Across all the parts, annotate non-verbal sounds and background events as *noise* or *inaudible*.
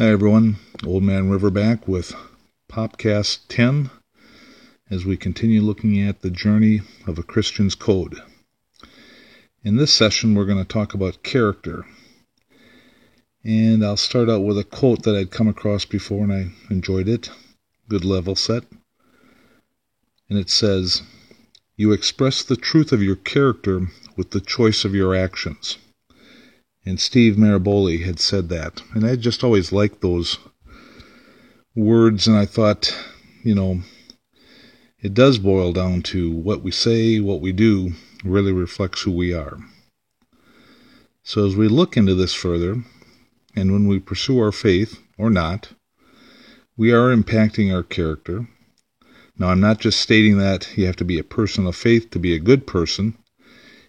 Hi everyone, Old Man River back with Popcast 10 as we continue looking at the journey of a Christian's code. In this session, we're going to talk about character. And I'll start out with a quote that I'd come across before and I enjoyed it. Good level set. And it says, You express the truth of your character with the choice of your actions. And Steve Maraboli had said that. And I just always liked those words. And I thought, you know, it does boil down to what we say, what we do really reflects who we are. So as we look into this further, and when we pursue our faith, or not, we are impacting our character. Now, I'm not just stating that you have to be a person of faith to be a good person,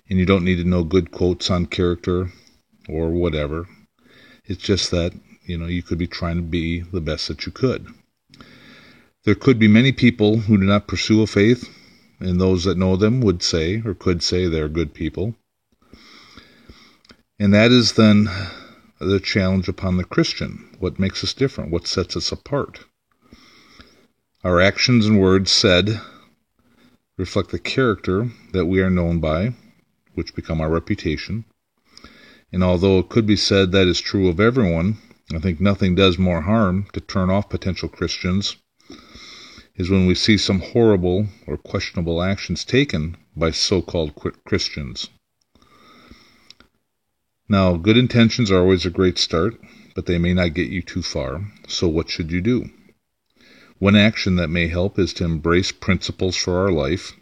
and you don't need to know good quotes on character or whatever. It's just that, you know, you could be trying to be the best that you could. There could be many people who do not pursue a faith, and those that know them would say or could say they're good people. And that is then the challenge upon the Christian. What makes us different? What sets us apart? Our actions and words said reflect the character that we are known by, which become our reputation. And although it could be said that is true of everyone, I think nothing does more harm to turn off potential Christians is when we see some horrible or questionable actions taken by so called Christians. Now, good intentions are always a great start, but they may not get you too far. So, what should you do? One action that may help is to embrace principles for our life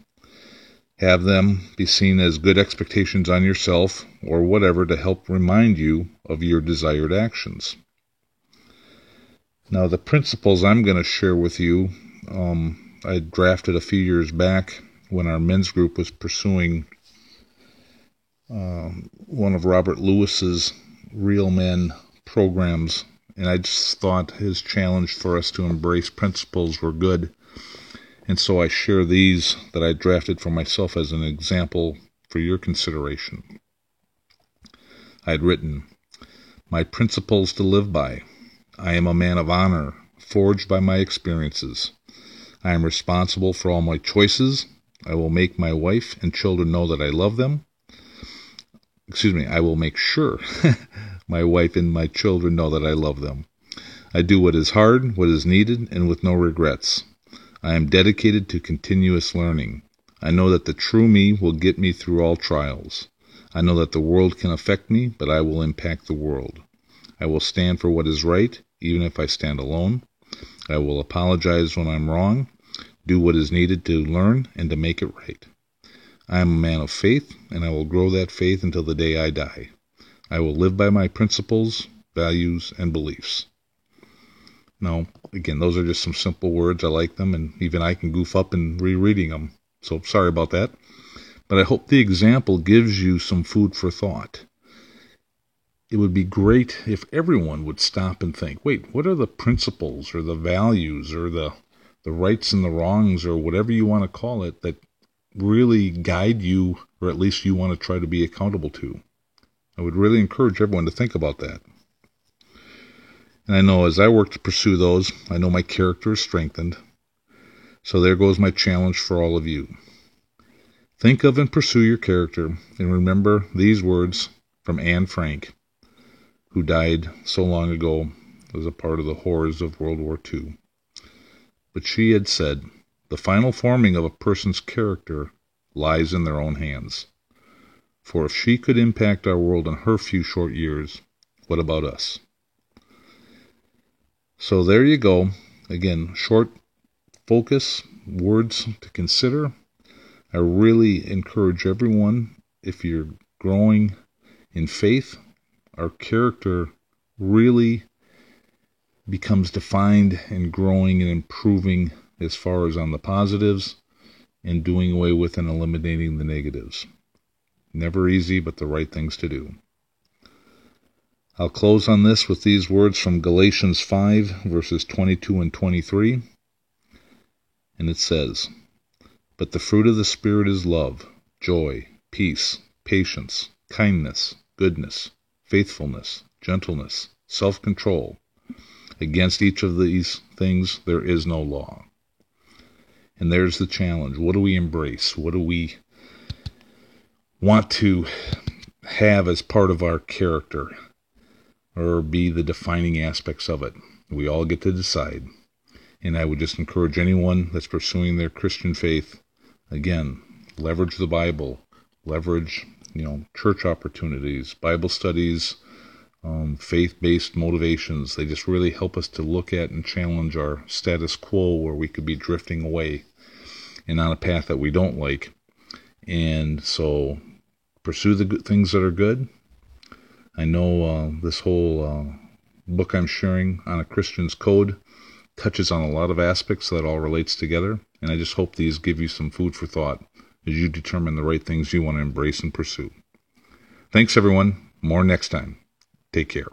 have them be seen as good expectations on yourself or whatever to help remind you of your desired actions. Now, the principles I'm going to share with you, um, I drafted a few years back when our men's group was pursuing uh, one of Robert Lewis's Real Men programs, and I just thought his challenge for us to embrace principles were good and so I share these that I drafted for myself as an example for your consideration. I had written, My principles to live by. I am a man of honor, forged by my experiences. I am responsible for all my choices. I will make my wife and children know that I love them. Excuse me, I will make sure *laughs* my wife and my children know that I love them. I do what is hard, what is needed, and with no regrets. I am dedicated to continuous learning. I know that the true me will get me through all trials. I know that the world can affect me, but I will impact the world. I will stand for what is right, even if I stand alone. I will apologize when I'm wrong, do what is needed to learn and to make it right. I am a man of faith, and I will grow that faith until the day I die. I will live by my principles, values, and beliefs. Now, again, those are just some simple words. I like them, and even I can goof up in rereading them. So sorry about that. But I hope the example gives you some food for thought. It would be great if everyone would stop and think wait, what are the principles or the values or the, the rights and the wrongs or whatever you want to call it that really guide you, or at least you want to try to be accountable to? I would really encourage everyone to think about that. And I know as I work to pursue those, I know my character is strengthened. So there goes my challenge for all of you. Think of and pursue your character, and remember these words from Anne Frank, who died so long ago as a part of the horrors of World War II. But she had said, The final forming of a person's character lies in their own hands. For if she could impact our world in her few short years, what about us? So there you go. Again, short focus, words to consider. I really encourage everyone, if you're growing in faith, our character really becomes defined and growing and improving as far as on the positives and doing away with and eliminating the negatives. Never easy, but the right things to do. I'll close on this with these words from Galatians 5, verses 22 and 23. And it says, But the fruit of the Spirit is love, joy, peace, patience, kindness, goodness, faithfulness, gentleness, self control. against each of these things, there is no law. And there's the challenge. What do we embrace? What do we want to have as part of our character or be the defining aspects of it? We all get to decide. And I would just encourage anyone that's pursuing their Christian faith, again, leverage the Bible, leverage, you know, church opportunities, Bible studies, um, faith-based motivations. They just really help us to look at and challenge our status quo where we could be drifting away and on a path that we don't like. And so pursue the good things that are good. I know uh, this whole uh, book I'm sharing on a Christian's code touches on a lot of aspects that all relates together. And I just hope these give you some food for thought as you determine the right things you want to embrace and pursue. Thanks, everyone. More next time. Take care.